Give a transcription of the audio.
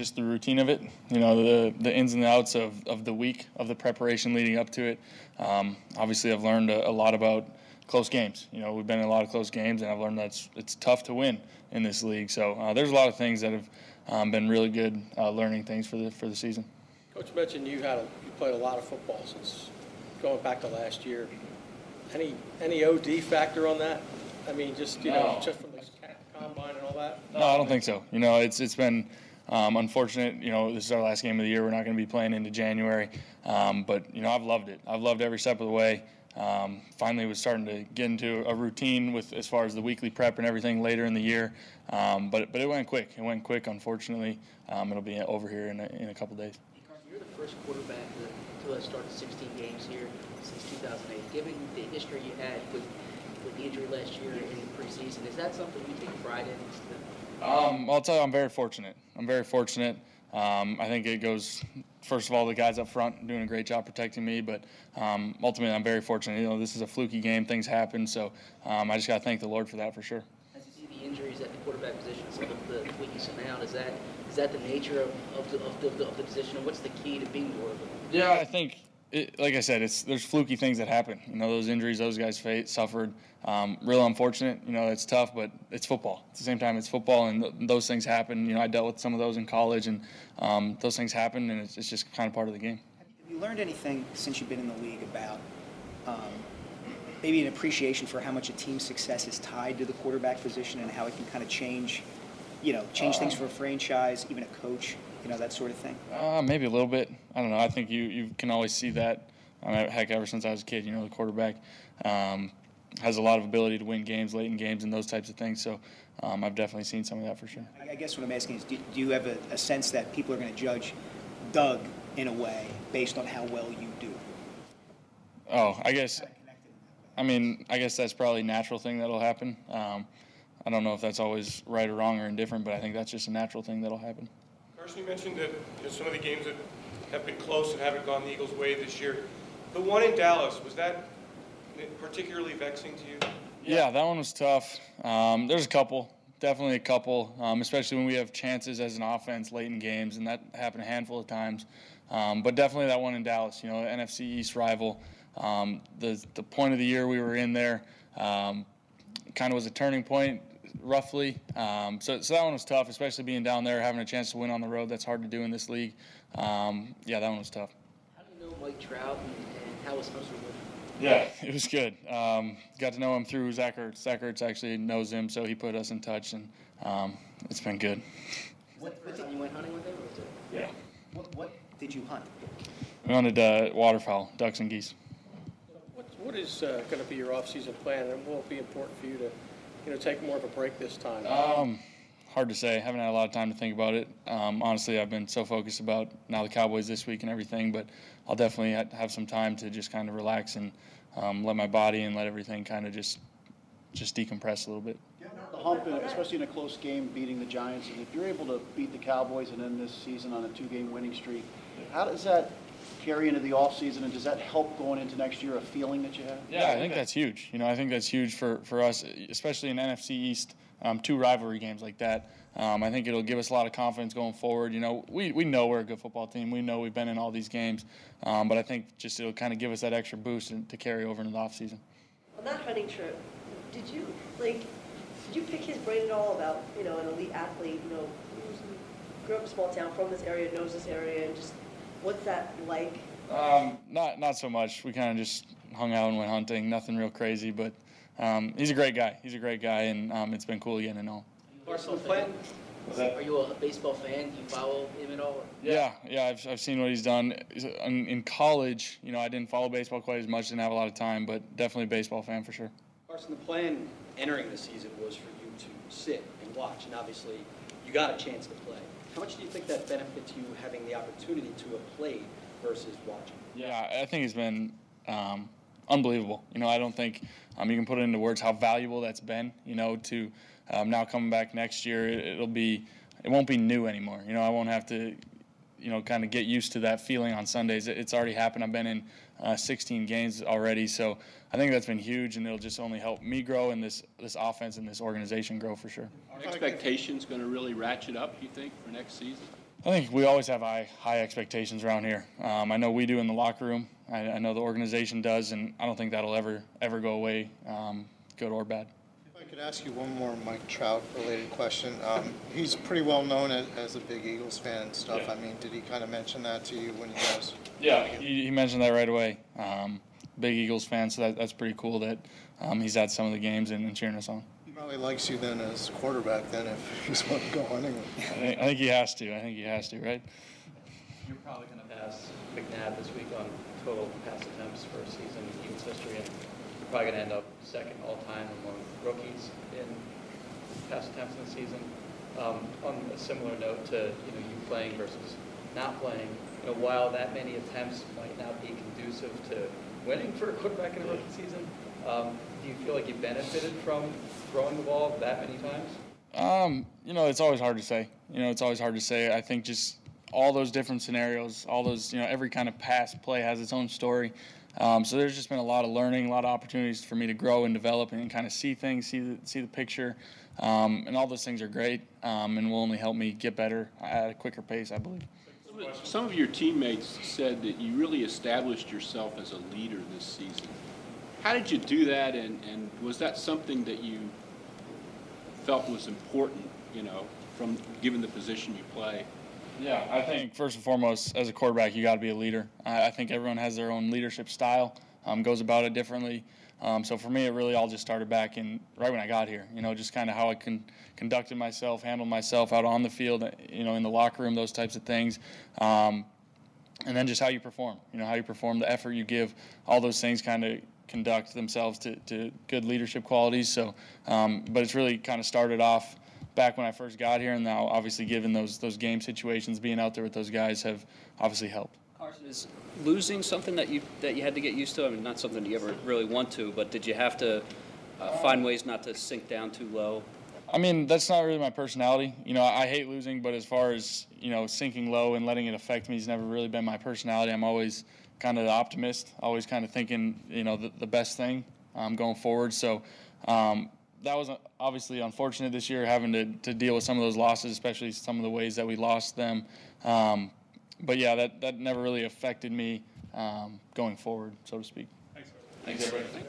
just the routine of it. You know, the the ins and outs of, of the week of the preparation leading up to it. Um, obviously, I've learned a, a, lot about close games. You know, we've been in a lot of close games, and I've learned that it's, it's tough to win in this league. So uh, there's a lot of things that have um, been really good uh, learning things for the for the season. Coach mentioned you had a, you played a lot of football since going back to last year. Any any OD factor on that? I mean, just you no. know, just from the combine and all that. No, I don't think so. You know, it's it's been um, unfortunate. You know, this is our last game of the year. We're not going to be playing into January, um, but you know, I've loved it. I've loved every step of the way. Um, finally, was starting to get into a routine with as far as the weekly prep and everything later in the year. Um, but but it went quick. It went quick. Unfortunately, um, it'll be over here in a, in a couple days. You're the first quarterback to, started 16 games here since 2008. Given the history you had with with the injury last year in the preseason, is that something you take pride in? Um, I'll tell you, I'm very fortunate. I'm very fortunate. Um, I think it goes first of all, the guys up front doing a great job protecting me. But um, ultimately, I'm very fortunate. You know, this is a fluky game; things happen. So um, I just got to thank the Lord for that for sure. As you see the injuries at the quarterback position, some of the weakness amount, is that is that the nature of, of, the, of, the, of the position, what's the key to being durable? Yeah, I think it, like I said, it's there's fluky things that happen. You know, those injuries those guys face, suffered. Um, real unfortunate. You know, it's tough, but it's football. At the same time, it's football, and th- those things happen. You know, I dealt with some of those in college, and um, those things happen, and it's, it's, just kind of part of the game. Have you learned anything since you've been in the league about um, maybe an appreciation for how much a team's success is tied to the quarterback position and how it can kind of change, you know, change things uh, for a franchise, even a coach? you know, that sort of thing? Uh, maybe a little bit. I don't know. I think you, you can always see that. I mean, heck, ever since I was a kid, you know, the quarterback um, has a lot of ability to win games, late in games, and those types of things. So um, I've definitely seen some of that for sure. I guess what I'm asking is, do, do you have a, a sense that people are going to judge Doug in a way based on how well you do? Oh, I guess. I mean, I guess that's probably a natural thing that'll happen. Um, I don't know if that's always right or wrong or indifferent, but I think that's just a natural thing that'll happen. Carson, you mentioned that you know, some of the games that have been close and haven't gone the Eagles' way this year. The one in Dallas, was that particularly vexing to you? Yeah, that one was tough. Um, there's a couple, definitely a couple, um, especially when we have chances as an offense late in games, and that happened a handful of times. Um, but definitely that one in Dallas, you know, NFC East rival. Um, the, the point of the year we were in there um, kind of was a turning point roughly. Um, so, so that one was tough, especially being down there, having a chance to win on the road. That's hard to do in this league. Um, yeah, that one was tough. How do you know Mike Trout and, and how was Spencer with yeah, it was good. Um, got to know him through Zach Ertz. Zach Ertz actually knows him, so he put us in touch, and um, it's been good. What, what did you went hunting with him? Yeah. What, what did you hunt? We hunted uh, waterfowl, ducks and geese. What, what is uh, going to be your off-season plan, and will it be important for you to you know, take more of a break this time? Um, hard to say. I haven't had a lot of time to think about it. Um, honestly, I've been so focused about now the Cowboys this week and everything, but I'll definitely have some time to just kind of relax and um, let my body and let everything kind of just just decompress a little bit. The hump, especially in a close game, beating the Giants, and if you're able to beat the Cowboys and end this season on a two-game winning streak, how does that carry into the offseason, and does that help going into next year, a feeling that you have? Yeah, I think that's huge. You know, I think that's huge for, for us, especially in NFC East, um, two rivalry games like that. Um, I think it'll give us a lot of confidence going forward. You know, we, we know we're a good football team. We know we've been in all these games. Um, but I think just it'll kind of give us that extra boost to carry over into the offseason. On that hunting trip, did you, like, did you pick his brain at all about, you know, an elite athlete, you know, grew up in a small town, from this area, knows this area, and just What's that like? Um, not not so much. We kind of just hung out and went hunting. Nothing real crazy, but um, he's a great guy. He's a great guy, and um, it's been cool getting to know him. Are you a baseball fan? Do you follow him at all? Yeah, yeah, I've, I've seen what he's done. In, in, college, you know, I didn't follow baseball quite as much, didn't have a lot of time, but definitely a baseball fan for sure. Carson, the plan entering the season was for you to sit and watch, and obviously you got a chance to play. How much do you think that benefits you having the opportunity to have played versus watching? Yeah, I think it's been um, unbelievable. You know, I don't think um, you can put it into words how valuable that's been. You know, to um, now coming back next year, it, will be, it won't be new anymore. You know, I won't have to, you know, kind of get used to that feeling on Sundays. It's already happened. I've been in uh, 16 games already, so I think that's been huge, and it'll just only help me grow and this this offense and this organization grow for sure. Are expectations going to really ratchet up? You think for next season? I think we always have high, high expectations around here. Um, I know we do in the locker room. I, I know the organization does, and I don't think that'll ever, ever go away, um, good or bad. If I could ask you one more Mike Trout-related question. Um, He's pretty well known as, as a big Eagles fan and stuff. Yeah. I mean, did he kind of mention that to you when you guys? Yeah, he, he mentioned that right away. Um, big Eagles fan, so that, that's pretty cool that um, he's at some of the games and, and cheering us on. He probably likes you then as quarterback then if he's want to go hunting. I think, I think he has to. I think he has to, right? You're probably going to pass McNabb this week on total pass attempts for a season in Eagles history, and you're probably going to end up second all-time among rookies in pass attempts in the season. Um, on a similar note to you know you playing versus not playing, you know, while that many attempts might not be conducive to winning for a quarterback in a rookie season, um, do you feel like you benefited from throwing the ball that many times? Um, you know, it's always hard to say. You know, it's always hard to say. I think just all those different scenarios, all those, you know, every kind of pass play has its own story. Um, so there's just been a lot of learning, a lot of opportunities for me to grow and develop and kind of see things, see the, see the picture. Um, and all those things are great um, and will only help me get better at a quicker pace, I believe. Some of your teammates said that you really established yourself as a leader this season. How did you do that, and, and was that something that you felt was important, you know, from given the position you play? Yeah, I think first and foremost, as a quarterback, you got to be a leader. I, I think everyone has their own leadership style, um, goes about it differently. Um, so for me, it really all just started back in right when I got here. You know, just kind of how I con- conducted myself, handled myself out on the field, you know, in the locker room, those types of things. Um, and then just how you perform. You know, how you perform, the effort you give, all those things kind of conduct themselves to, to good leadership qualities. So, um, but it's really kind of started off back when I first got here, and now obviously given those those game situations, being out there with those guys have obviously helped. Carson, is losing something that you that you had to get used to? I mean, not something you ever really want to, but did you have to uh, find ways not to sink down too low? I mean, that's not really my personality. You know, I hate losing, but as far as, you know, sinking low and letting it affect me has never really been my personality. I'm always kind of the optimist, always kind of thinking, you know, the, the best thing um, going forward. So um, that was uh, obviously unfortunate this year, having to, to deal with some of those losses, especially some of the ways that we lost them. Um, but yeah, that, that never really affected me um, going forward, so to speak. Thanks, Thanks everybody.